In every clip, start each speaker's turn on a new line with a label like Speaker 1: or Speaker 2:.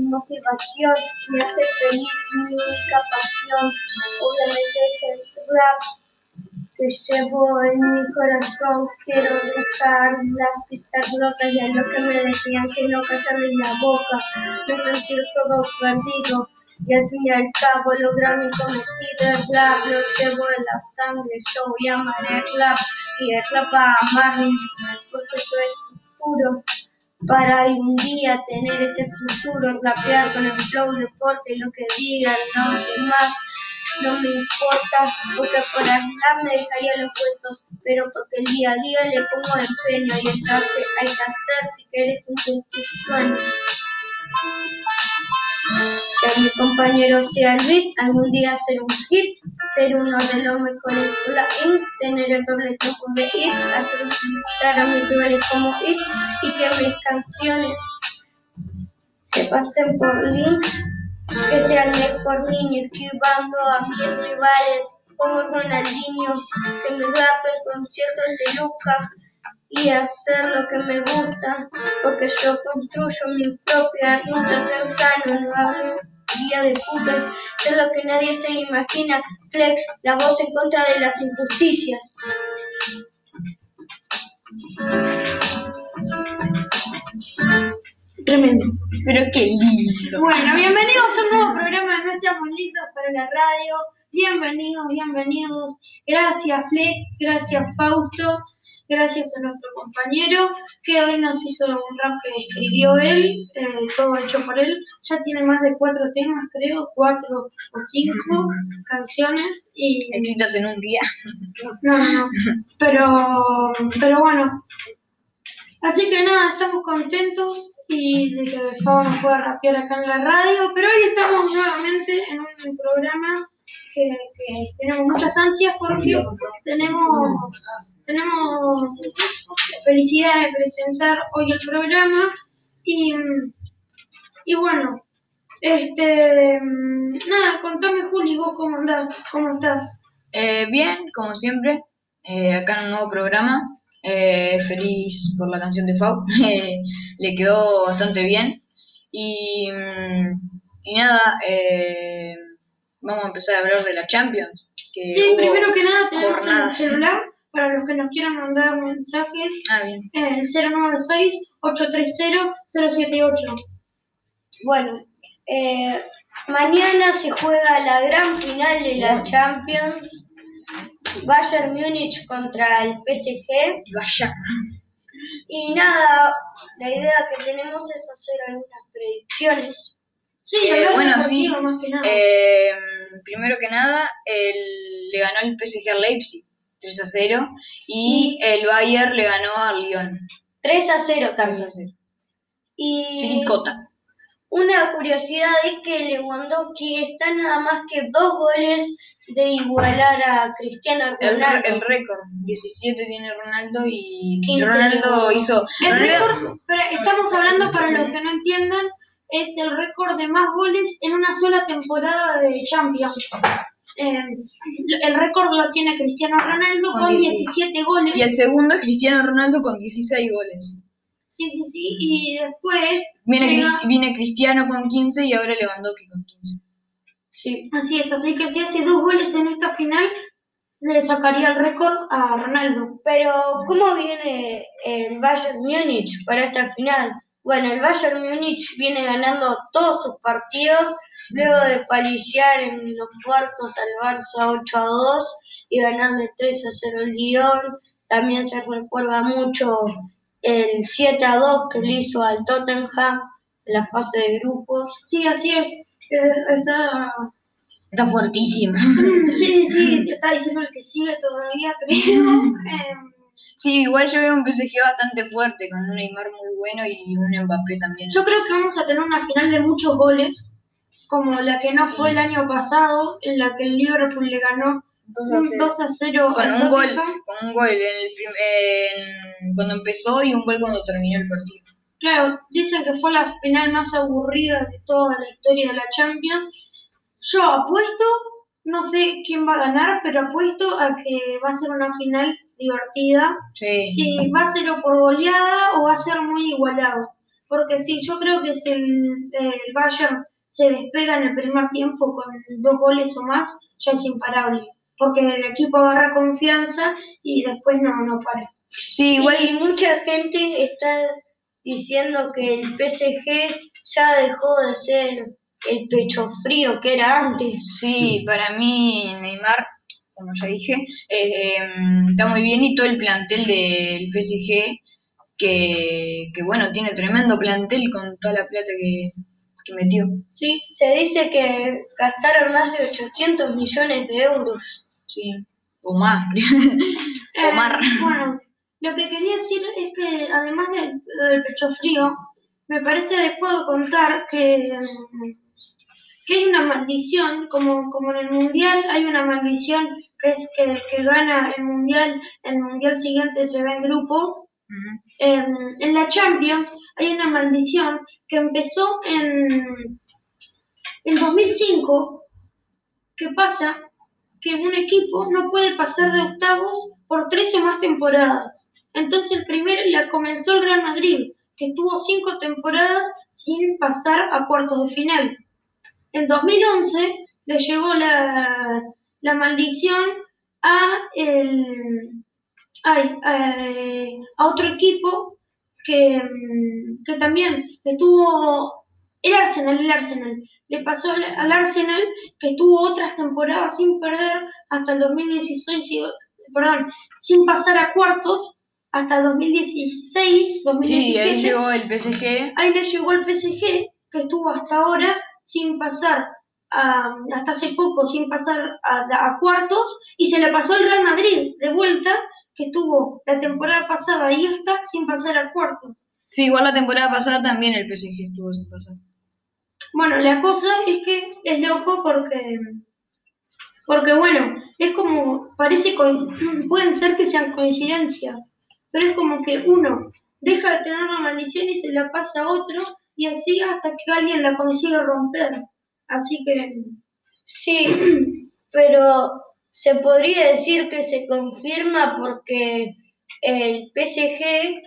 Speaker 1: sin motivación, me hace feliz mi única pasión. Obviamente es el rap que llevo en mi corazón. Quiero dejar las pistas rotas y a lo que me decían que no callarles la boca, no sentir todo perdido. Y al fin y cabo lograr mi cometido, el rap lo llevo en la sangre, yo voy a amar el rap y el rap va a amarme, porque es puro para un día tener ese futuro, rapear con el flow, deporte, lo que digan los demás, no me importa, porque por allá me dejaría los huesos, pero porque el día a día le pongo empeño y es arte hay que hacer si quieres cumplir tus sueños. Que mi compañero sea el beat, algún día ser un hit, ser uno de los mejores con la Inc, tener el doble tiempo de hit, acreditar a mis rivales como hit y que mis canciones se pasen por links, que sea el mejor niño esquivando a mis rivales como Ronaldinho, que mi rap conciertos se luzca y hacer lo que me gusta, porque yo construyo mi propia ruta, ser sano, no hablo día de putas, es lo que nadie se imagina, flex, la voz en contra de las injusticias.
Speaker 2: Tremendo.
Speaker 3: Pero qué lindo.
Speaker 2: Bueno, bienvenidos a un nuevo programa de No Estamos Listos para la Radio. Bienvenidos, bienvenidos. Gracias Flex, gracias Fausto, gracias a nuestro compañero que hoy nos hizo un rap que escribió él, eh, todo hecho por él. Ya tiene más de cuatro temas, creo, cuatro o cinco canciones y
Speaker 3: Escritos en un día.
Speaker 2: no, no, no. Pero, pero bueno. Así que nada, estamos contentos y de que Fabo nos pueda rapear acá en la radio. Pero hoy estamos nuevamente en un programa que, que tenemos muchas ansias porque tenemos, tenemos felicidad de presentar hoy el programa. Y, y bueno, este nada, contame Juli, vos cómo andás, cómo estás.
Speaker 3: Eh, bien, como siempre, eh, acá en un nuevo programa. Eh, feliz por la canción de Fau. Eh, le quedó bastante bien. Y, mm, y nada, eh, vamos a empezar a hablar de la Champions. Que
Speaker 2: Sí, primero que nada tenemos el celular para los que nos quieran mandar mensajes.
Speaker 3: Ah, bien.
Speaker 2: eh, 096-830-078.
Speaker 1: Bueno, eh, mañana se juega la gran final de la Champions. Bayern Múnich contra el PSG.
Speaker 3: Y vaya.
Speaker 1: Y nada, la idea que tenemos es hacer algunas predicciones.
Speaker 2: Sí,
Speaker 3: Eh, bueno, sí.
Speaker 2: más que nada.
Speaker 3: Eh, primero que nada, el- le ganó el PSG al Leipzig 3 a 0 y el Bayern le ganó al Lyon
Speaker 1: 3 a 0
Speaker 3: 3 a
Speaker 1: también.
Speaker 3: 0.
Speaker 1: Y
Speaker 3: Tricota.
Speaker 1: una curiosidad es que Lewandowski está nada más que dos goles de igualar a Cristiano
Speaker 3: El,
Speaker 1: Ronaldo.
Speaker 3: el récord, 17 tiene Ronaldo y
Speaker 1: 15
Speaker 3: Ronaldo hizo...
Speaker 2: el
Speaker 3: Ronaldo-
Speaker 2: récord, pero estamos hablando para los que no entiendan, es el récord de más goles en una sola temporada de Champions. Eh, el récord lo tiene Cristiano Ronaldo
Speaker 3: Con
Speaker 2: con
Speaker 3: 17.
Speaker 2: 17 goles.
Speaker 3: Y el segundo es Cristiano Ronaldo con 16 goles.
Speaker 2: Sí, sí, sí. Y después
Speaker 3: Viene,
Speaker 2: llega-
Speaker 3: viene Cristiano con 15 y ahora Lewandowski con 15.
Speaker 1: Sí.
Speaker 2: Así es, así que si hace dos goles en esta final, le sacaría el récord a Ronaldo.
Speaker 1: Pero, ¿cómo viene el Bayern Múnich para esta final? Bueno, el Bayern Múnich viene ganando todos sus partidos luego de paliciar en los cuartos al Barça 8 a 2 y ganarle 3 a 0 al Lyon. También se recuerda mucho el 7 a 2 que le hizo al Tottenham en la fase de grupos.
Speaker 2: Sí, así es. Eh, Está...
Speaker 3: Está fuertísimo.
Speaker 2: Sí, sí, está diciendo el que sigue todavía, creo.
Speaker 3: Sí, igual yo veo un PSG bastante fuerte, con un Neymar muy bueno y un Mbappé también.
Speaker 2: Yo creo que vamos a tener una final de muchos goles, como la que no fue el año pasado, en la que el Liverpool le ganó
Speaker 3: Dos a
Speaker 2: un
Speaker 3: cero.
Speaker 2: 2 a 0
Speaker 3: con un gol, con un gol en el prim- en cuando empezó y un gol cuando terminó el partido.
Speaker 2: Claro, dicen que fue la final más aburrida de toda la historia de la Champions. Yo apuesto, no sé quién va a ganar, pero apuesto a que va a ser una final divertida.
Speaker 3: Sí.
Speaker 2: Si va a ser o por goleada o va a ser muy igualado. Porque sí, yo creo que si el, el Bayern se despega en el primer tiempo con dos goles o más, ya es imparable. Porque el equipo agarra confianza y después no, no para.
Speaker 3: Sí, igual.
Speaker 1: Y mucha gente está diciendo que el PSG ya dejó de ser el pecho frío que era antes.
Speaker 3: Sí, para mí Neymar, como ya dije, eh, em, está muy bien y todo el plantel del PSG, que, que bueno, tiene tremendo plantel con toda la plata que, que metió.
Speaker 2: Sí,
Speaker 1: Se dice que gastaron más de 800 millones de euros.
Speaker 3: Sí, o más, creo.
Speaker 2: Eh,
Speaker 3: Omar.
Speaker 2: bueno, lo que quería decir es que además del, del pecho frío, me parece adecuado contar que, mm, que hay una maldición, como, como en el Mundial hay una maldición que es que el que gana el Mundial, el Mundial siguiente se ve en grupos. En, en la Champions hay una maldición que empezó en, en 2005, que pasa que un equipo no puede pasar de octavos por tres o más temporadas. Entonces el primero la comenzó el Real Madrid, que estuvo cinco temporadas sin pasar a cuartos de final. En 2011 le llegó la, la maldición a, el, ay, a otro equipo que, mm, que también estuvo el Arsenal, el Arsenal. Le pasó al, al Arsenal que estuvo otras temporadas sin perder hasta el 2016, y- perdón, sin pasar a cuartos hasta el 2016, 2017.
Speaker 3: Sí, ahí llegó el PSG.
Speaker 2: Ahí le llegó el PSG, que estuvo hasta ahora sin pasar, hasta hace poco, sin pasar a, a cuartos, y se le pasó al Real Madrid de vuelta, que estuvo la temporada pasada y esta sin pasar a cuartos.
Speaker 3: Sí, igual la temporada pasada también el PSG estuvo sin pasar.
Speaker 2: Bueno, la cosa es que es loco porque, porque bueno, es como, parece, pueden ser que sean coincidencias, pero es como que uno deja de tener una maldición y se la pasa a otro y así hasta que alguien la consigue romper. Así que,
Speaker 1: Sí, pero se podría decir que se confirma porque el PSG,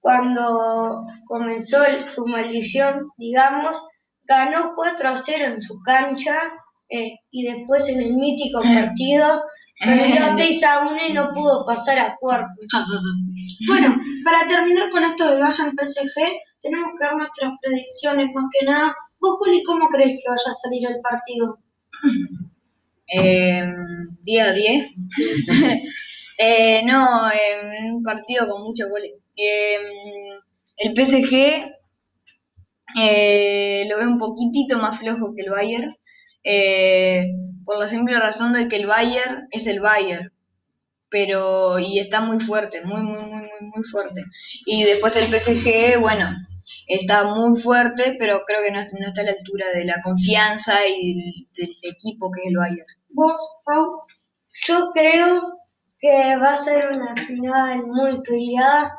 Speaker 1: cuando comenzó su maldición, digamos, ganó 4 a 0 en su cancha eh, y después en el mítico partido perdió 6 a 1 y no pudo pasar a cuartos.
Speaker 2: bueno, para terminar con esto del Bayern PSG, tenemos que dar nuestras predicciones más que nada. ¿Vos, Juli, cómo crees que vaya a salir el partido?
Speaker 3: Eh, 10 a 10. eh, no, eh, un partido con muchos goles. Eh, el PSG eh, lo veo un poquitito más flojo que el Bayern, eh, por la simple razón de que el Bayern es el Bayern, pero y está muy fuerte, muy, muy, muy, muy, muy fuerte. Y después el PSG, bueno, está muy fuerte, pero creo que no, no está a la altura de la confianza y del, del equipo que es el Bayern.
Speaker 2: ¿Vos, Pau?
Speaker 1: Yo creo que va a ser una final muy peleada,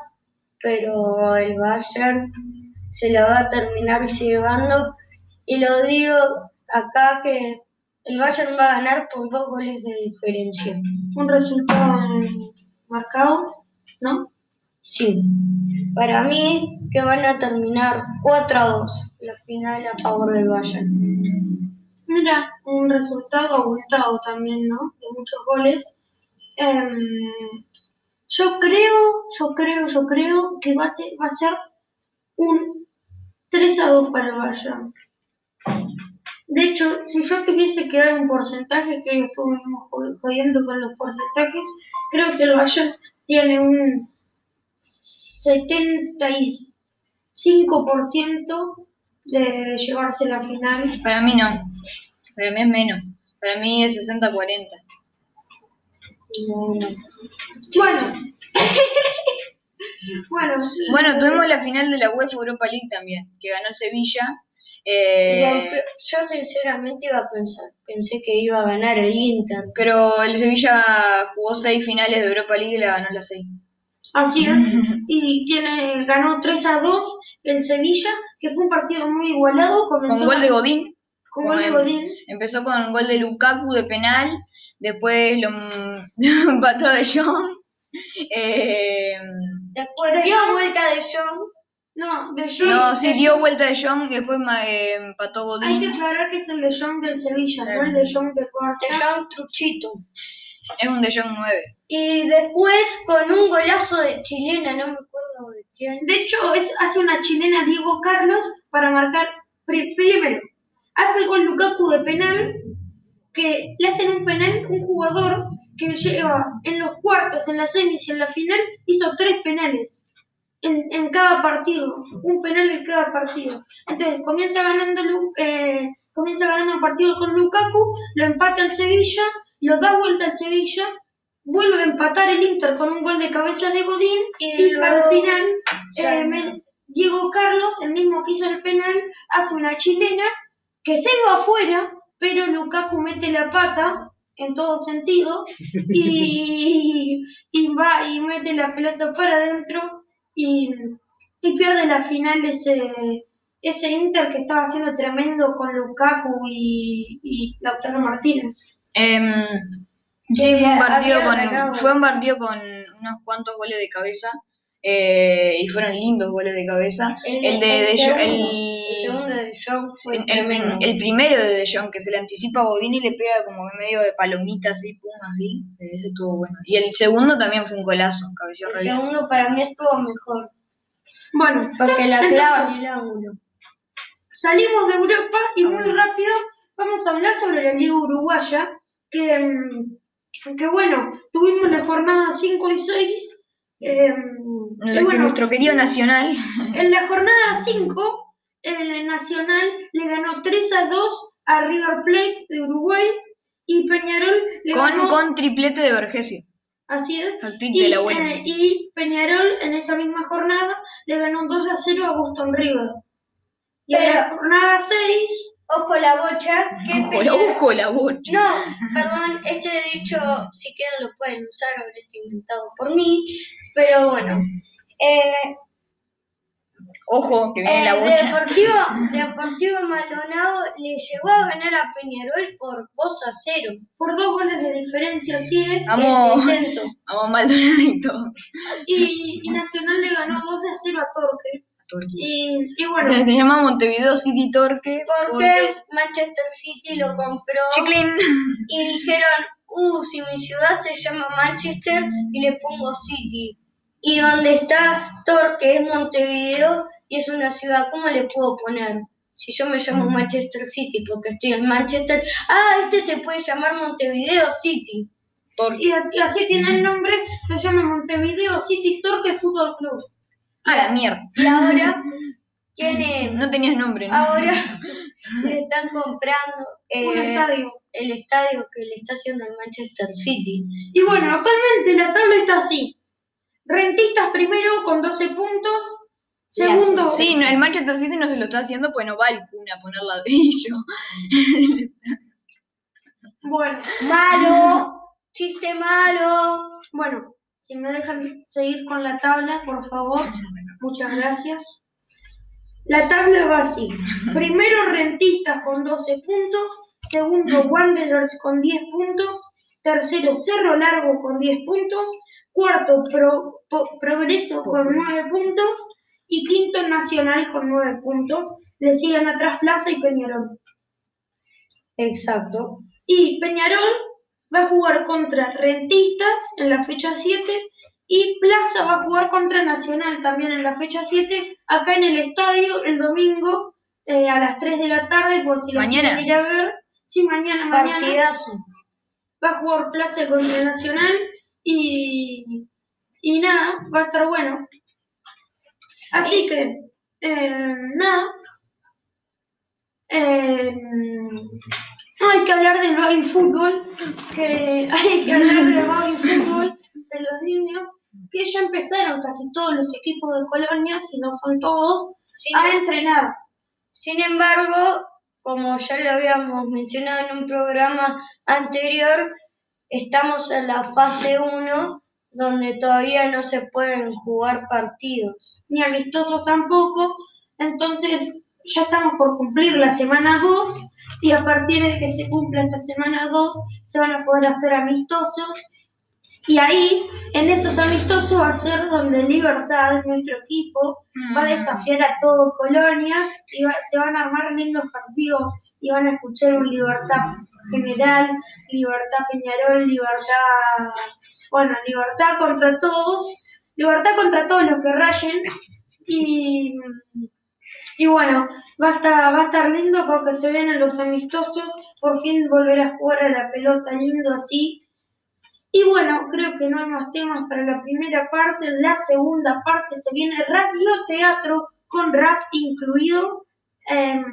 Speaker 1: pero el Bayern se la va a terminar llevando. Y lo digo acá que el Bayern va a ganar por dos goles de diferencia.
Speaker 2: un resultado marcado, ¿no?
Speaker 1: Sí, para mí que van a terminar 4 a 2 la final a favor del Bayern.
Speaker 2: Mira, un resultado abultado también, ¿no? De muchos goles. Em, yo creo, yo creo, yo creo que va a, ser un 3 a 2 para el Bayern. De hecho, si yo tuviese que dar un porcentaje, que hoy estuvimos jod- jodiendo con los porcentajes, creo que el Bayern tiene un 75% de llevarse la final.
Speaker 3: Para mí no, para mí es menos, para mí es 60-40.
Speaker 2: Bueno. bueno.
Speaker 3: Bueno, tuvimos la final de la UEFA Europa League también, que ganó el Sevilla. eh,
Speaker 1: Yo sinceramente iba a pensar, pensé que iba a ganar el Inter.
Speaker 3: pero el Sevilla jugó seis finales de Europa League y la ganó las seis.
Speaker 2: Así es. Y tiene, ganó 3 a 2 el Sevilla, que fue un partido muy igualado.
Speaker 3: Con gol de Godín.
Speaker 2: Con gol de Godín.
Speaker 3: Empezó con gol de Lukaku de penal, después lo, lo empató de Jong. Eh,
Speaker 1: Después
Speaker 2: De
Speaker 1: dio vuelta de Jong.
Speaker 2: No, de Jong.
Speaker 3: no, sí,
Speaker 2: de
Speaker 3: dio vuelta de Jong y después eh, empató
Speaker 2: Hay que
Speaker 3: Godín.
Speaker 2: aclarar que es el de Jong del Sevilla, no el de Jong del
Speaker 1: De
Speaker 2: Barça.
Speaker 1: Jong Truchito.
Speaker 3: Es un de Jong 9.
Speaker 1: Y después con un golazo de chilena, no me acuerdo de quién.
Speaker 2: De hecho, es, hace una chilena Diego Carlos para marcar pri- primero. Hace el gol Lukaku de penal, que le hacen un penal un jugador que lleva en los cuartos, en la semis y en la final, hizo tres penales en, en cada partido, un penal en cada partido. Entonces comienza ganando eh, comienza ganando el partido con Lukaku, lo empata el Sevilla, lo da vuelta al Sevilla, vuelve a empatar el Inter con un gol de cabeza de Godín
Speaker 1: Y
Speaker 2: y,
Speaker 1: luego-
Speaker 2: al final eh, me- Diego Carlos, el mismo que hizo el penal, hace una chilena que se va afuera, pero Lukaku mete la pata en todo sentido y, y va y mete la pelota para adentro y, y pierde la final ese ese Inter que estaba haciendo tremendo con Lukaku y, y Lautaro Martínez.
Speaker 3: Em, sí,
Speaker 1: Sí,
Speaker 3: fue un, partido con,
Speaker 1: ganado.
Speaker 3: fue un partido con unos cuantos goles de cabeza. eh, y fueron lindos goles de cabeza. El, de, de
Speaker 1: segundo,
Speaker 3: el-
Speaker 1: el segundo de Jong fue
Speaker 3: el, el primero de De Jong, que se le anticipa a Godín y le pega como que medio de palomita así, pum, así. Ese estuvo bueno. Y el segundo también fue un golazo, cabeció
Speaker 1: El segundo para mí estuvo mejor.
Speaker 2: Bueno,
Speaker 1: Porque la clava en el ángulo.
Speaker 2: salimos de Europa y
Speaker 3: Ah,
Speaker 2: muy rápido vamos a hablar sobre la Liga Uruguaya, que, que bueno, tuvimos la jornada 5 y 6. eh,
Speaker 3: En lo que
Speaker 2: bueno,
Speaker 3: nuestro querido Nacional
Speaker 2: en la jornada 5, el Nacional le ganó 3 a 2 a River Plate de Uruguay y Peñarol le
Speaker 3: con,
Speaker 2: ganó,
Speaker 3: con triplete de Vergesio.
Speaker 2: así es, y,
Speaker 3: de la buena.
Speaker 2: eh, y Peñarol en esa misma jornada le ganó 2 a 0 a Boston River. Y en la
Speaker 1: Pero-
Speaker 2: jornada 6
Speaker 1: Ojo la bocha. Que
Speaker 3: Ojo, la, ojo la bocha.
Speaker 1: No, perdón, este dicho, si quieren lo pueden usar, ahora está inventado por mí, pero bueno. Eh,
Speaker 3: Ojo, que viene
Speaker 1: eh,
Speaker 3: la bocha.
Speaker 1: Deportivo, Deportivo Maldonado le llegó a ganar a Peñarol por 2 a 0.
Speaker 2: por dos goles de diferencia, así es.
Speaker 3: Vamos,
Speaker 1: El descenso.
Speaker 3: vamos Maldonadito.
Speaker 2: Y, y Nacional le ganó 2 a 0 a Torque. Y, y bueno,
Speaker 3: Se llama Montevideo City Torque.
Speaker 1: Porque Manchester City lo compró
Speaker 3: Chiclin.
Speaker 1: y dijeron, uh, si mi ciudad se llama Manchester y le pongo City. Y donde está Torque es Montevideo y es una ciudad, ¿cómo le puedo poner? Si yo me llamo Manchester City porque estoy en Manchester, ah, este se puede llamar Montevideo City.
Speaker 3: Torque.
Speaker 2: y, y así tiene el nombre, se llama Montevideo City Torque Fútbol Club.
Speaker 3: A la mierda.
Speaker 1: Y ahora tiene,
Speaker 3: No tenías nombre, ¿no?
Speaker 1: ahora le están comprando
Speaker 2: Un
Speaker 1: eh,
Speaker 2: estadio.
Speaker 1: el estadio que le está haciendo el Manchester City.
Speaker 2: Y bueno, actualmente la tabla está así. Rentistas primero con 12 puntos. Segundo,
Speaker 3: Sí, no, el Manchester City no se lo está haciendo pues no va al cuna a poner ladrillo.
Speaker 2: bueno,
Speaker 1: Malo, chiste malo.
Speaker 2: bueno, si me dejan seguir con la tabla, por favor, muchas gracias. La tabla va así. Primero Rentistas con 12 puntos, segundo Wanderers con 10 puntos, tercero Cerro Largo con 10 puntos, cuarto Pro- Progreso con 9 puntos y quinto Nacional con 9 puntos. Le siguen atrás Plaza y Peñarol.
Speaker 1: Exacto.
Speaker 2: Y Peñarol va a jugar contra Rentistas en la fecha 7 y Plaza va a jugar contra Nacional también en la fecha 7 acá en el estadio el domingo eh, a las 3 de la tarde por si lo
Speaker 3: Mañana.
Speaker 2: quieren ir a ver. Sí, mañana, mañana
Speaker 1: Partidazo.
Speaker 2: va a jugar Plaza contra Nacional y, y nada, va a estar bueno. Así que, eh, nada. No hay que hablar del baby fútbol, que hay que hablar del baby fútbol de los niños, que ya empezaron casi todos los equipos de Colonia, si no son todos,
Speaker 1: Sin,
Speaker 2: a entrenar.
Speaker 1: sin embargo, como ya lo habíamos mencionado en un programa anterior, estamos en la fase 1 donde todavía no se pueden jugar partidos.
Speaker 2: ni amistosos tampoco. Entonces ya estamos por cumplir la semana 2 y a partir de que se cumpla esta semana 2 se van a poder hacer amistosos. Y ahí, en esos amistosos va a ser donde Libertad, nuestro equipo, va a desafiar a todo Colonia y va- se van a armar lindos partidos y van a escuchar un Libertad General, Libertad Peñarol, Libertad, bueno, Libertad contra todos, Libertad contra todos los que rayen y, y bueno, va a, estar, va a estar lindo porque se vienen los amistosos, por fin volver a jugar a la pelota lindo así. Y bueno, creo que no hay más temas para la primera parte. En la segunda parte se viene radioteatro con rap incluido. Em,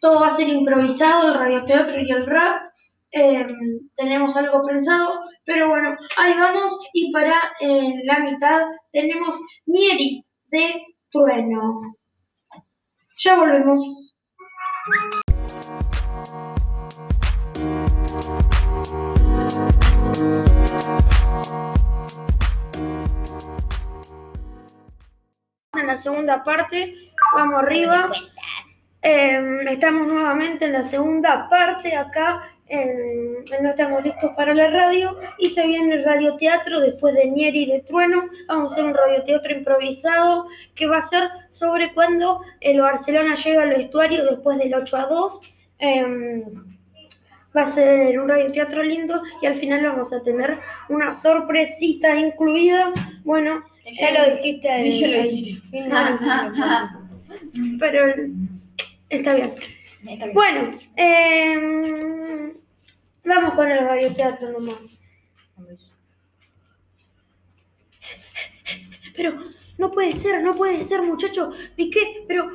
Speaker 2: todo va a ser improvisado, el radioteatro y el rap. Em, tenemos algo pensado, pero bueno, ahí vamos. Y para eh, la mitad tenemos Mieri de Trueno. Ya volvemos. En la segunda parte, vamos arriba. Eh, estamos nuevamente en la segunda parte acá. En- en no estamos listos para la radio y se viene el radioteatro después de Nieri y de Trueno. Vamos a hacer un radioteatro improvisado que va a ser sobre cuando el Barcelona llega al vestuario después del 8 a 2. Em, va a ser un radioteatro lindo y al final vamos a tener una sorpresita incluida. Bueno,
Speaker 1: Ya
Speaker 2: eh,
Speaker 1: lo dijiste.
Speaker 3: Sí, ya lo
Speaker 1: al
Speaker 3: dijiste.
Speaker 1: final.
Speaker 2: pero está bien.
Speaker 3: Está bien.
Speaker 2: Bueno, em, vamos con el radioteatro nomás. Pero no puede ser, no puede ser, muchacho. Piqué, pero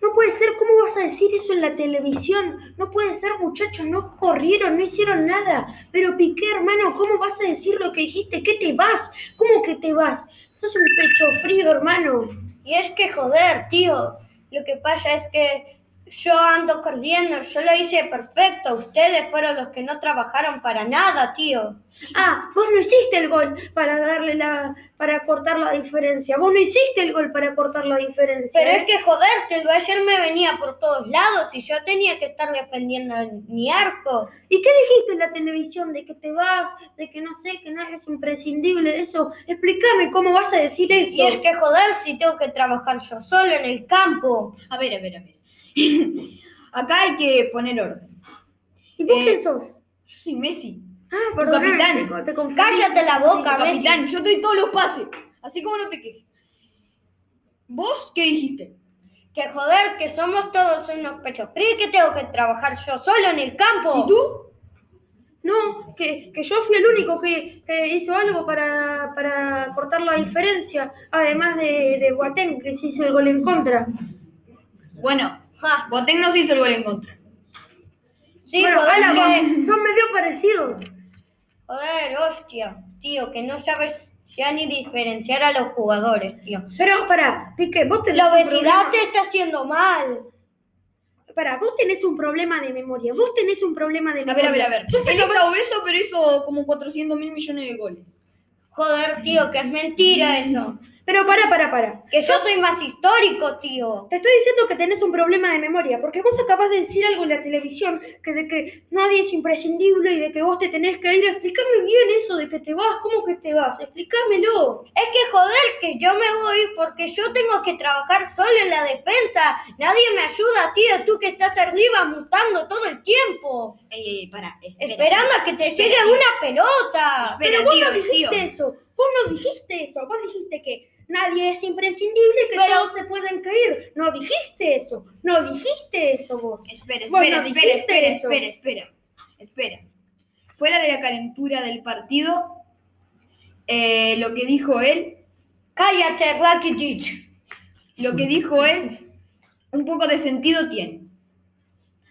Speaker 2: no puede ser. ¿Cómo vas a decir eso en la televisión? No puede ser, muchacho. No corrieron, no hicieron nada. Pero Piqué, hermano, ¿cómo vas a decir lo que dijiste? ¿Qué te vas? ¿Cómo que te vas? Sos un pecho frío, hermano.
Speaker 1: Y es que joder, tío. Lo que pasa es que yo ando corriendo, yo lo hice perfecto. Ustedes fueron los que no trabajaron para nada, tío.
Speaker 2: Ah, vos no hiciste el gol para darle la, para cortar la diferencia. Vos no hiciste el gol para cortar la diferencia.
Speaker 1: Pero
Speaker 2: ¿eh?
Speaker 1: es que joder, que el ayer me venía por todos lados y yo tenía que estar defendiendo mi arco.
Speaker 2: ¿Y qué dijiste en la televisión de que te vas, de que no sé, que no es imprescindible de eso? Explícame cómo vas a decir eso.
Speaker 1: Y es que joder, si tengo que trabajar yo solo en el campo.
Speaker 3: A ver, a ver, a ver. Acá hay que poner orden.
Speaker 2: ¿Y vos
Speaker 3: eh,
Speaker 2: quién sos?
Speaker 3: Yo soy Messi.
Speaker 2: Ah,
Speaker 3: tu capitán.
Speaker 2: Te.
Speaker 1: Cállate la boca, Messi.
Speaker 3: Capitán, yo doy todos los pases. Así como no te quejes. ¿Vos qué dijiste?
Speaker 1: Que joder, que somos todos unos pechos fríos que tengo que trabajar yo solo en el campo.
Speaker 3: ¿Y tú?
Speaker 2: No, que, que yo fui el único que, que hizo algo para, para cortar la diferencia, además de, de Boateng, que se hizo el gol en contra.
Speaker 3: Bueno,
Speaker 1: Ja,
Speaker 3: Boateng no se hizo el gol en contra.
Speaker 1: sí,
Speaker 2: bueno,
Speaker 1: joder,
Speaker 2: son medio parecidos.
Speaker 1: joder, hostia, tío, que no sabes ya ni diferenciar a los jugadores, tío.
Speaker 2: Pero, pará, Piqué, vos tenés
Speaker 1: La obesidad te está haciendo mal.
Speaker 2: Pará, vos tenés un problema de memoria, vos tenés un problema de
Speaker 3: A
Speaker 2: memoria.
Speaker 3: ver, a ver, a ver. Él está obeso, pero hizo como 400 mil millones de goles.
Speaker 1: Joder, tío, que es mentira eso.
Speaker 2: Pero pará, pará, pará.
Speaker 1: Que yo soy más histórico, tío.
Speaker 2: Te estoy diciendo que tenés un problema de memoria, porque vos acabas de decir algo en la televisión, que de que nadie es imprescindible y de que vos te tenés que ir. Explícame bien eso de que te vas, ¿cómo que te vas? Explícamelo.
Speaker 1: Es que joder, que yo me voy porque yo tengo que trabajar solo en la defensa. Nadie me ayuda, tío. Tú que estás arriba mutando todo el tiempo.
Speaker 3: Ey, ey, pará.
Speaker 1: Esperando a que te
Speaker 3: Espera,
Speaker 1: llegue
Speaker 3: tío.
Speaker 1: una pelota.
Speaker 3: Espera,
Speaker 2: Pero vos
Speaker 3: tío,
Speaker 2: no dijiste
Speaker 3: tío.
Speaker 2: eso, vos no dijiste eso, vos dijiste que nadie es imprescindible, que
Speaker 1: Pero-
Speaker 2: todos se pueden caer. No dijiste eso, no dijiste eso vos.
Speaker 3: Espera,
Speaker 2: Vos
Speaker 3: espera,
Speaker 2: no
Speaker 3: espera, espera,
Speaker 2: eso.
Speaker 3: espera, espera, espera. Fuera de la calentura del partido, eh, lo que dijo él,
Speaker 1: Cállate, Rakitic.
Speaker 3: lo que dijo él, un poco de sentido tiene.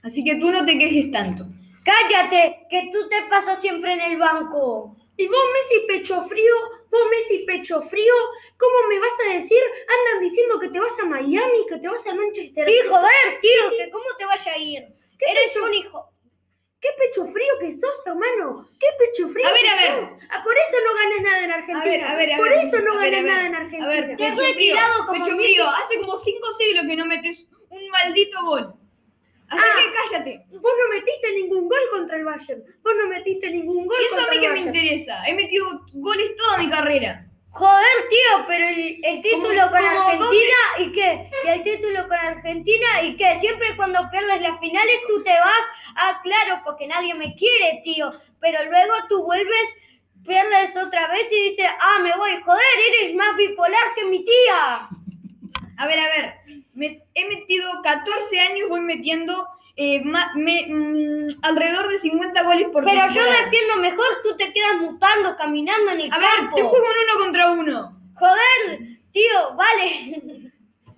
Speaker 3: Así que tú no te quejes tanto.
Speaker 1: Cállate, que tú te pasas siempre en el banco.
Speaker 2: Y vos, Messi, pecho frío, vos, Messi, pecho frío, ¿cómo me vas a decir? Andan diciendo que te vas a Miami, que te vas a Manchester
Speaker 1: Sí, joder, tío, que cómo te vaya a ir. Eres un hijo.
Speaker 2: ¿Qué pecho frío que sos, hermano. Qué pecho frío
Speaker 3: A ver,
Speaker 2: que
Speaker 3: a ver.
Speaker 2: sos. Ah, por eso no ganas nada en Argentina.
Speaker 3: A ver, a ver, a
Speaker 2: por
Speaker 3: ver.
Speaker 2: eso no ganas nada en Argentina.
Speaker 3: A ver,
Speaker 1: Te has
Speaker 3: pecho frío,
Speaker 1: retirado como
Speaker 3: pecho frío. Hace como cinco siglos que no metes un maldito gol. Así
Speaker 2: Ah.
Speaker 3: que cállate.
Speaker 2: Vos no metiste ningún gol contra el Bayern. Vos no metiste ningún gol
Speaker 3: Y eso a
Speaker 2: contra
Speaker 3: mí
Speaker 2: el
Speaker 3: que me
Speaker 2: Bayern.
Speaker 3: interesa. He metido goles toda mi carrera.
Speaker 1: Joder, tío, pero el, el título
Speaker 3: Como-
Speaker 1: con
Speaker 3: como
Speaker 1: Argentina y qué? Y el título con Argentina y qué? Siempre cuando pierdes las finales tú te vas. Ah, claro, porque nadie me quiere, tío. Pero luego tú vuelves, pierdes otra vez y dices, ah, me voy. Joder, eres más bipolar que mi tía.
Speaker 3: A ver, a ver. Me- he metido 14 años, voy metiendo eh, ma- me- mm, alrededor de 50 goles por
Speaker 1: Pero yo
Speaker 3: temporada.
Speaker 1: defiendo mejor, tú te quedas mutando, caminando en el
Speaker 3: A ver, te juego en uno contra uno.
Speaker 1: Joder, tío, vale.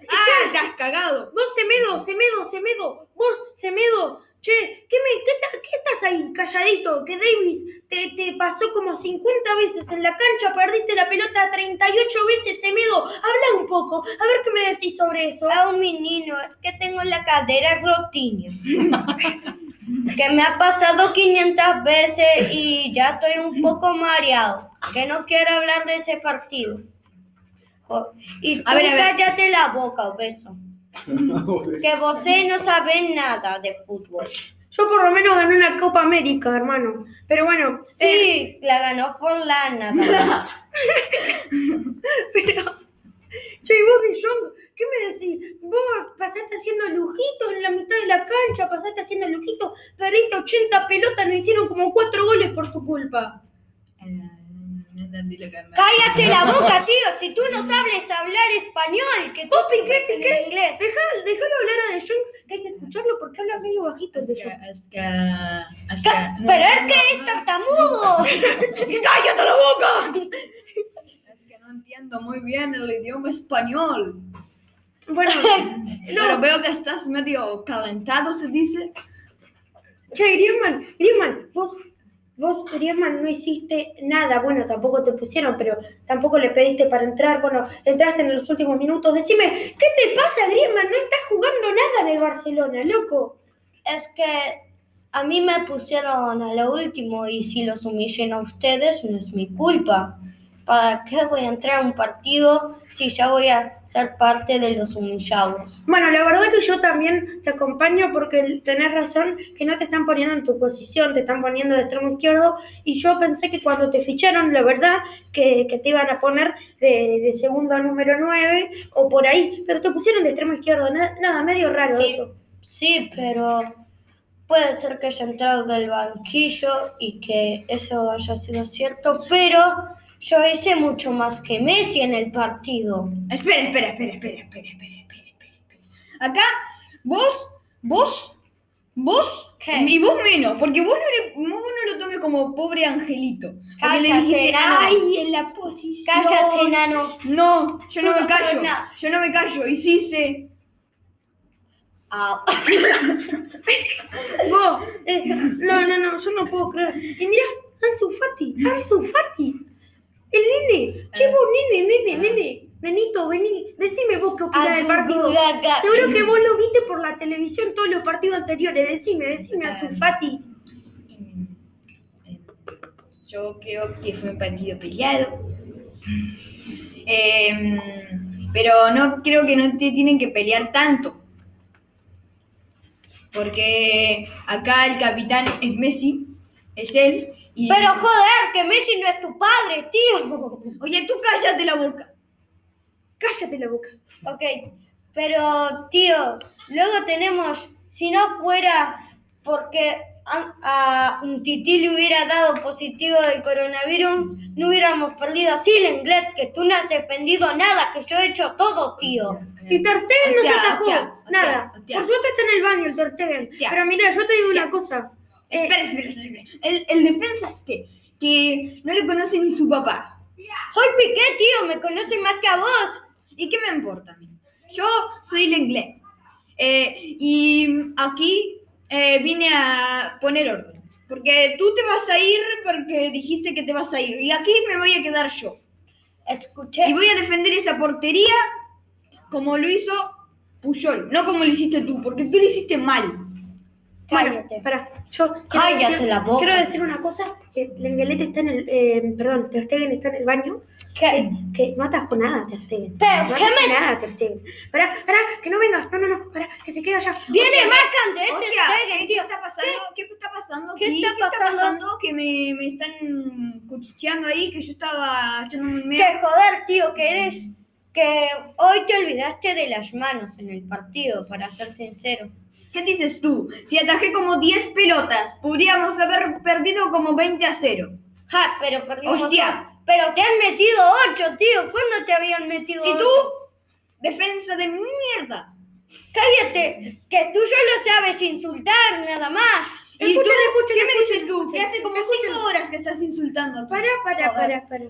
Speaker 3: Ah, te has cagado.
Speaker 2: Vos, Semedo, Semedo, Semedo. Vos, Semedo. Che, ¿qué, me, qué, ta- qué estás ahí calladito? Que Davis te, te pasó como 50 veces en la cancha, perdiste la pelota 38 veces, Semedo. Habla un poco, a ver qué me decís sobre eso.
Speaker 1: Ah, un menino, es que tengo la cadera rotiña. que me ha pasado 500 veces y ya estoy un poco mareado. Que no quiero hablar de ese partido. Y tú
Speaker 3: A ver, a ver.
Speaker 1: cállate la boca, beso. Que vos no sabés nada de fútbol.
Speaker 2: Yo por lo menos gané una Copa América, hermano. Pero bueno, eh,
Speaker 1: Sí, la ganó Forlán
Speaker 2: pero... Che, y vos de Jong, ¿qué me decís? Vos pasaste haciendo lujitos en la mitad de la cancha, pasaste haciendo lujitos, perdiste 80 pelotas, nos hicieron como 4 goles por tu culpa.
Speaker 1: Cállate la boca, tío. Si tú no sabes hablar español, que tú
Speaker 2: Vos, Piqué,
Speaker 1: inglés.
Speaker 2: Dejá- Déjalo hablar a De Jong, que hay que escucharlo porque habla medio bajito el De Jong.
Speaker 1: Pero es que es tartamudo.
Speaker 3: ¡Cállate la boca! Es que no entiendo muy bien el idioma español.
Speaker 2: Bueno,
Speaker 3: Pero veo que estás medio calentado, se dice.
Speaker 2: che, Griezmann, Griezmann, vos, vos, Griezmann, no hiciste nada. Bueno, tampoco te pusieron, pero tampoco le pediste para entrar. Bueno, entraste en los últimos minutos. Decime, ¿qué te pasa, Griezmann? No estás jugando nada en el Barcelona, loco.
Speaker 1: Es que a mí me pusieron a lo último y si los humillen a ustedes no es mi culpa. ¿Para qué voy a entrar a un partido si ya voy a ser parte de los humillados?
Speaker 2: Bueno, la verdad que yo también te acompaño porque tenés razón que no te están poniendo en tu posición, te están poniendo de extremo izquierdo y yo pensé que cuando te ficharon, la verdad, que, que te iban a poner de, de segundo número 9 o por ahí, pero te pusieron de extremo izquierdo, nada, nada medio raro
Speaker 1: Sí.
Speaker 2: eso.
Speaker 1: Sí, pero puede ser que haya entrado del banquillo y que eso haya sido cierto, pero yo hice mucho más que Messi en el partido.
Speaker 3: Espera, espera, espera, espera, espera, espera, espera, espera. Acá, vos, vos, vos
Speaker 1: ¿Qué?
Speaker 3: y vos menos, porque vos no, le, vos no lo tomes como pobre angelito. Cállate, le dijiste, ay, en la posición.
Speaker 1: Cállate, nano.
Speaker 3: No, yo no me callo. Yo no me callo,
Speaker 2: hiciste. No, no, no, no, yo no puedo creer. Y mira, Ansu Fati, Ansu Fati el nene, che, vos, nene, nene, nene, Benito, vení, decime vos qué opinás del partido.
Speaker 1: Abdulaga.
Speaker 2: Seguro que vos lo viste por la televisión todos los partidos anteriores. Decime, decime, Ansu Fati.
Speaker 3: Yo creo que fue un partido peleado. Em, pero no creo que no te tienen que pelear tanto. Porque acá el capitán es Messi, es él. Y...
Speaker 1: Pero joder, que Messi no es tu padre, tío.
Speaker 3: Oye, tú cállate la boca.
Speaker 2: Cállate la boca.
Speaker 1: Ok, pero tío, luego tenemos, si no fuera porque a, a un tití le hubiera dado positivo del coronavirus, no hubiéramos perdido así el inglés, que tú no has defendido nada, que yo he hecho todo, tío.
Speaker 2: Y Ter Stegen no se atajó, nada.
Speaker 3: hostia.
Speaker 2: Por suerte está en el baño el Ter Stegen. Pero mira, yo te digo una cosa. Eh,
Speaker 3: Espera, espera, espera. El, el defensa este, que no le conoce ni su papá.
Speaker 1: Soy Piqué, tío, me conocen más que a vos.
Speaker 3: ¿Y qué me importa a mí? Yo soy el inglés. Eh, y aquí eh, vine a poner orden. Porque tú te vas a ir porque dijiste que te vas a ir. Y aquí me voy a quedar yo.
Speaker 1: Escuché.
Speaker 3: Y voy a defender esa portería como lo hizo Puyol. No como lo hiciste tú, porque tú lo hiciste mal.
Speaker 2: Bueno,
Speaker 1: Cállate.
Speaker 2: Yo quiero
Speaker 1: Cállate
Speaker 2: decir,
Speaker 1: la boca.
Speaker 2: quiero decir una cosa, que Lenguelete está en el, eh, perdón, Ter Stegen está en el baño,
Speaker 1: ¿Qué?
Speaker 2: que no atajó nada Ter Stegen.
Speaker 1: Pero,
Speaker 2: no
Speaker 1: ¿qué me-
Speaker 2: nada Ter Stegen. Pará, pará, que no vengas, no, no, no, pará, que se quede allá.
Speaker 1: Viene marcante este
Speaker 3: Hostia,
Speaker 1: Stegen,
Speaker 3: ¿qué
Speaker 1: tío.
Speaker 3: está pasando? ¿Qué está pasando?
Speaker 1: ¿Qué está pasando?
Speaker 3: Que me, me están cuchicheando ahí, que yo estaba echando un
Speaker 1: Que joder, tío, que eres... Que hoy te olvidaste de las manos en el partido, para ser sincero.
Speaker 3: ¿Qué dices tú? Si atajé como 10 pelotas, podríamos haber perdido como 20 a 0.
Speaker 1: Ja, pero perdimos...
Speaker 3: Hostia.
Speaker 1: Pero te han metido ocho, tío. ¿Cuándo te habían metido
Speaker 3: ¿Y
Speaker 1: ocho?
Speaker 3: tú? Defensa de mierda.
Speaker 1: Cállate, que tú solo sabes insultar, nada más.
Speaker 3: ¿Y tú?
Speaker 2: Escuchen,
Speaker 3: ¿Qué me dices tú? Que hace como. 5 horas que estás insultando.
Speaker 2: Pará, pará, pará, pará.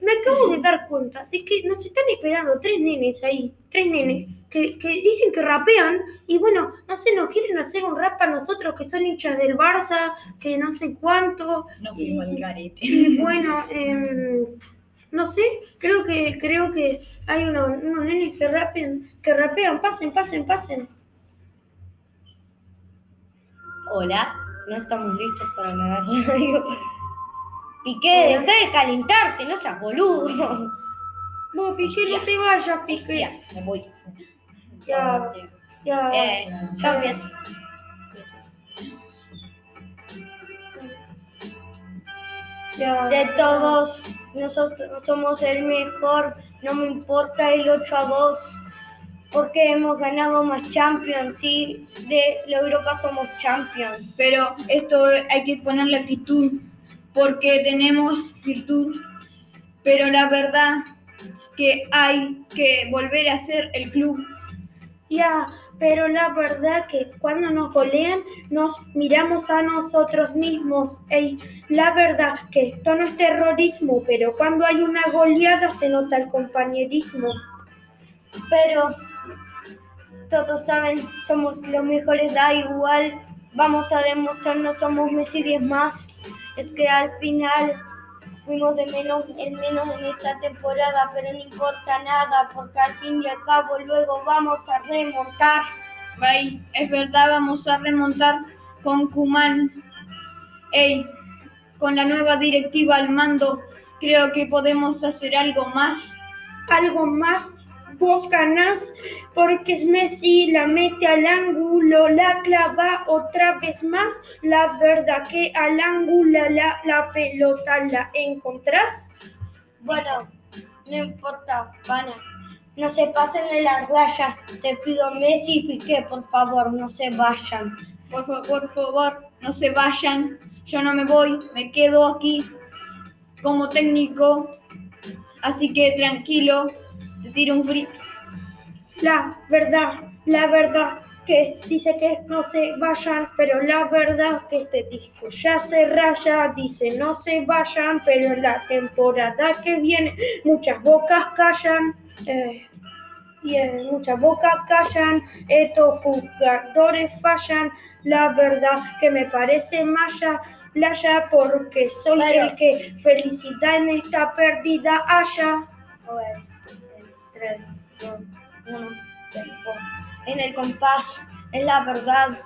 Speaker 2: Me acabo de dar cuenta de que nos están esperando tres nenes ahí, tres nenes, que, que dicen que rapean y bueno, no sé, nos quieren hacer un rap a nosotros que son hinchas del Barça, que no sé cuánto.
Speaker 3: No fuimos al garete.
Speaker 2: y bueno, em, no sé, creo que creo que hay unos, unos nenes que rapean, que rapean, pasen, pasen, pasen.
Speaker 1: Hola, no estamos listos para la radio. Piqué, dejé de calentarte, no seas boludo.
Speaker 2: Vos, Piqué, no te vayas, Piqué.
Speaker 3: Ya, me voy.
Speaker 2: Ya, ya.
Speaker 1: Eh, ya voy a-
Speaker 2: ya.
Speaker 1: De todos, nosotros somos el mejor, no me importa el 8 a 2, porque hemos ganado más Champions, sí, de la Europa somos Champions.
Speaker 3: Pero esto hay que ponerle actitud, porque tenemos virtud. Pero la verdad que hay que volver a ser el club.
Speaker 2: Ya, pero la verdad que cuando nos golean nos miramos a nosotros mismos. Ey, la verdad que esto no es terrorismo, pero cuando hay una goleada se nota el compañerismo.
Speaker 1: Pero todos saben, somos los mejores, da igual, vamos a demostrarnos, somos Messi 10 más. Es que al final fuimos de menos en menos en esta temporada, pero no importa nada, porque al fin y al cabo luego vamos a remontar.
Speaker 3: Ay, es verdad, vamos a remontar con Kuman. Ey, con la nueva directiva al mando, creo que podemos hacer algo más.
Speaker 2: Algo más, vos ganás porque es Messi, la mete al ángulo, la clava otra vez más. La verdad que al ángulo la, la pelota la encontrás.
Speaker 1: Bueno, no importa, pana. No se pasen de la raya. Te pido Messi y Piqué, por favor, no se vayan.
Speaker 3: Por favor, por favor, no se vayan. Yo no me voy, me quedo aquí como técnico. Así que tranquilo, te un frito.
Speaker 2: La verdad, la verdad que dice que no se vayan, pero la verdad que este disco ya se raya, dice no se vayan, pero la temporada que viene muchas bocas callan. Eh, y en muchas bocas callan, estos jugadores fallan, la verdad que me parece malla, playa porque soy el que felicidad en esta pérdida haya.
Speaker 1: 3, 2, En el compás, es la verdad,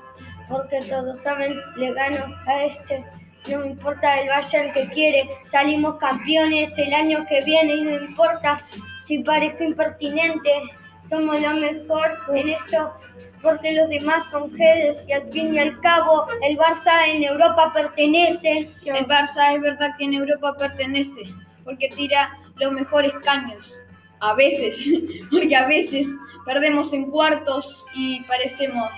Speaker 1: porque todos saben, le gano a este. No importa el Bayern que quiere, salimos campeones el año que viene y no importa si parezco impertinente, somos lo mejor en esto porque los demás son redes y al fin y al cabo el Barça en Europa pertenece.
Speaker 3: El Barça es verdad que en Europa pertenece porque tira los mejores caños. A veces, porque a veces perdemos en cuartos y parecemos...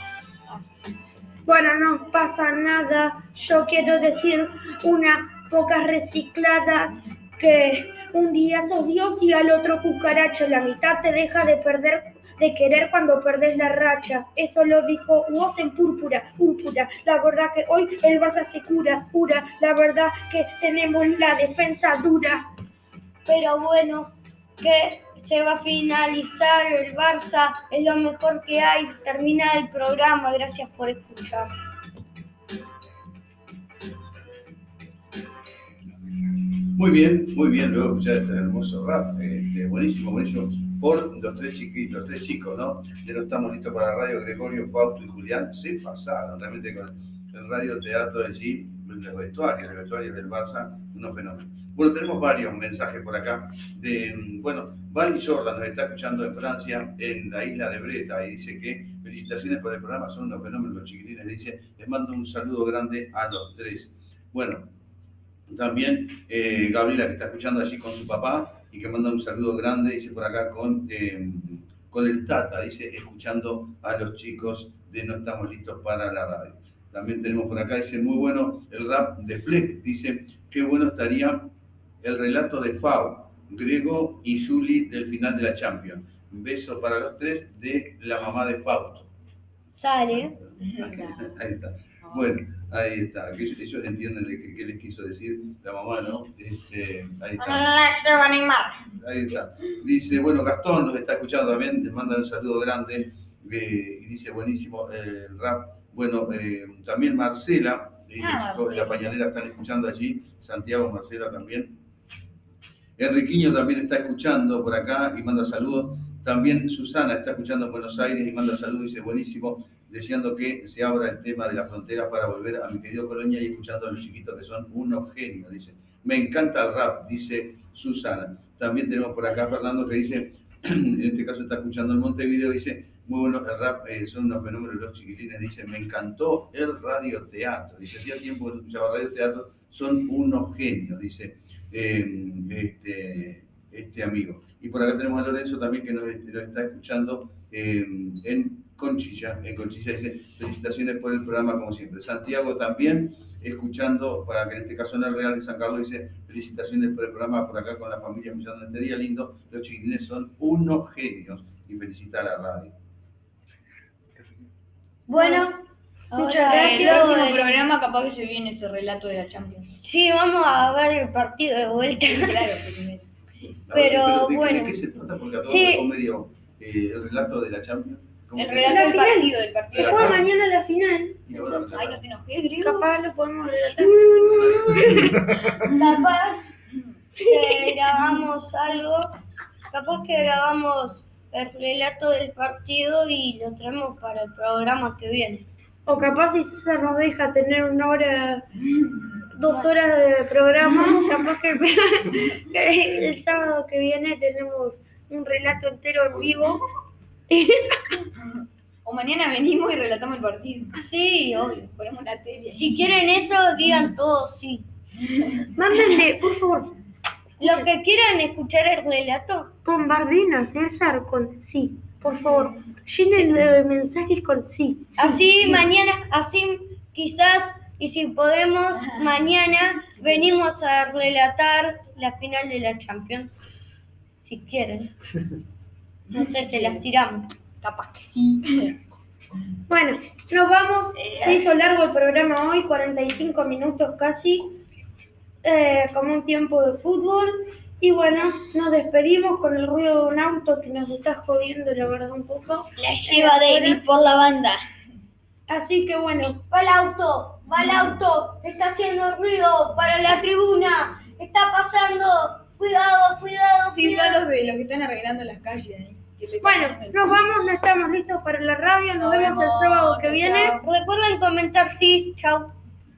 Speaker 2: Bueno, no pasa nada. Yo quiero decir unas pocas recicladas que un día sos Dios y al otro cucaracha. La mitad te deja de perder, de querer cuando perdés la racha. Eso lo dijo Woz en púrpura, púrpura. La verdad que hoy el Barça se cura, cura. La verdad que tenemos la defensa dura.
Speaker 1: Pero bueno, que se va a finalizar el Barça, es lo mejor que hay. Termina el programa, gracias por escuchar.
Speaker 4: Muy bien, muy bien, luego escuchar este hermoso rap. Este, buenísimo, buenísimo. por los tres chiquitos, los tres chicos, ¿no? De no estamos listos para la radio, Gregorio, Fausto y Julián, se pasaron realmente con el radio teatro allí, el vestuario, el vestuario del Barça, unos fenómenos. Bueno, tenemos varios mensajes por acá. De, bueno, Val Jordan nos está escuchando en Francia, en la isla de Breta, y dice que felicitaciones por el programa, son unos fenómenos chiquilines. Dice, les mando un saludo grande a los tres. Bueno, también eh, Gabriela que está escuchando allí con su papá y que manda un saludo grande, dice por acá con, eh, con el Tata, dice, escuchando a los chicos de No Estamos Listos para la Radio. También tenemos por acá, dice, muy bueno el rap de Fleck, dice, qué bueno estaría el relato de Fau, Grego y Juli del final de la Champions. Un beso para los tres de la mamá de Fausto.
Speaker 1: Sale.
Speaker 4: Ahí está. Bueno, ahí está. Que ellos, ellos entienden de qué, qué les quiso decir la mamá, ¿no? Este, ahí está. Ahí está. Dice, bueno, Gastón nos está escuchando también, les manda un saludo grande eh, y dice, buenísimo eh, el rap. Bueno, eh, también Marcela, eh,
Speaker 3: Ah,
Speaker 4: los chicos de la pañalera están escuchando allí, Santiago, Marcela también. Enriquiño también está escuchando por acá y manda saludos. También Susana está escuchando en Buenos Aires y manda saludos, dice buenísimo, deseando que se abra el tema de la frontera para volver a mi querido Colonia y escuchando a los chiquitos que son unos genios, dice. Me encanta el rap, dice Susana. También tenemos por acá Fernando que dice, en este caso está escuchando en Montevideo, dice, muy bueno el rap, eh, son unos fenómenos los chiquilines, dice, me encantó el radioteatro. Dice, hacía tiempo que no escuchaba radioteatro, son unos genios, dice eh, este, este amigo. Y por acá tenemos a Lorenzo también que nos, está escuchando eh, en Conchilla. En Conchilla dice, felicitaciones por el programa como siempre. Santiago también escuchando, para que en este caso en el Real de San Carlos dice, felicitaciones por el programa por acá con la familia escuchando este día lindo. Los chiquilines son unos genios y felicita a la radio.
Speaker 1: Bueno,
Speaker 2: Muchas
Speaker 1: ahora
Speaker 3: En el
Speaker 2: gracias.
Speaker 3: próximo programa capaz que se viene ese relato de la Champions.
Speaker 1: Sí, vamos a ver el partido de vuelta.
Speaker 3: Claro,
Speaker 4: A
Speaker 1: Pero,
Speaker 4: ¿de qué-
Speaker 1: bueno.
Speaker 4: ¿De qué se trata? Porque a todos
Speaker 1: Sí.
Speaker 4: medio eh, el relato de la Champions. ¿Cómo
Speaker 3: el relato
Speaker 2: La
Speaker 3: del
Speaker 2: final.
Speaker 3: partido, del
Speaker 2: Se
Speaker 3: partido.
Speaker 4: la
Speaker 2: juega mañana la final.
Speaker 3: Entonces, ay, no te enojes, griego.
Speaker 2: Capaz lo podemos relatar.
Speaker 1: Capaz que grabamos algo, capaz que grabamos el relato del partido y lo traemos para el programa que viene.
Speaker 2: O capaz si César nos deja tener una hora, dos horas de programa, capaz que, que el sábado que viene tenemos un relato entero en vivo.
Speaker 3: O mañana venimos y relatamos el partido.
Speaker 1: Sí, obvio.
Speaker 3: Ponemos la tele.
Speaker 1: Si quieren eso, digan todos sí.
Speaker 2: Mándenle, por favor,
Speaker 1: Los que quieran escuchar el relato,
Speaker 2: bombardeen a César con sí, por favor. Llenen de mensajes con sí. sí,
Speaker 1: así
Speaker 2: sí.
Speaker 1: mañana, así quizás, y si podemos, mañana venimos a relatar la final de la Champions. Si quieren. No sé, se las tiramos.
Speaker 3: Capaz que sí.
Speaker 2: Bueno, nos vamos. Se hizo largo el programa hoy, 45 minutos casi, eh, como un tiempo de fútbol. Y bueno, nos despedimos con el ruido de un auto que nos está jodiendo, la verdad, un poco.
Speaker 3: La
Speaker 2: lleva David
Speaker 3: por la banda.
Speaker 2: Así que bueno,
Speaker 1: Va el auto, va el auto, está haciendo ruido para la tribuna, está pasando, cuidado, cuidado,
Speaker 3: Sí, son
Speaker 1: cuidado.
Speaker 3: los de los que están arreglando las calles. ¿eh? Que le
Speaker 2: bueno, nos vamos, no estamos listos para la radio. Nos,
Speaker 3: Nos
Speaker 2: vemos, el sábado que
Speaker 3: chao,
Speaker 2: viene.
Speaker 1: Recuerden comentar sí, chao.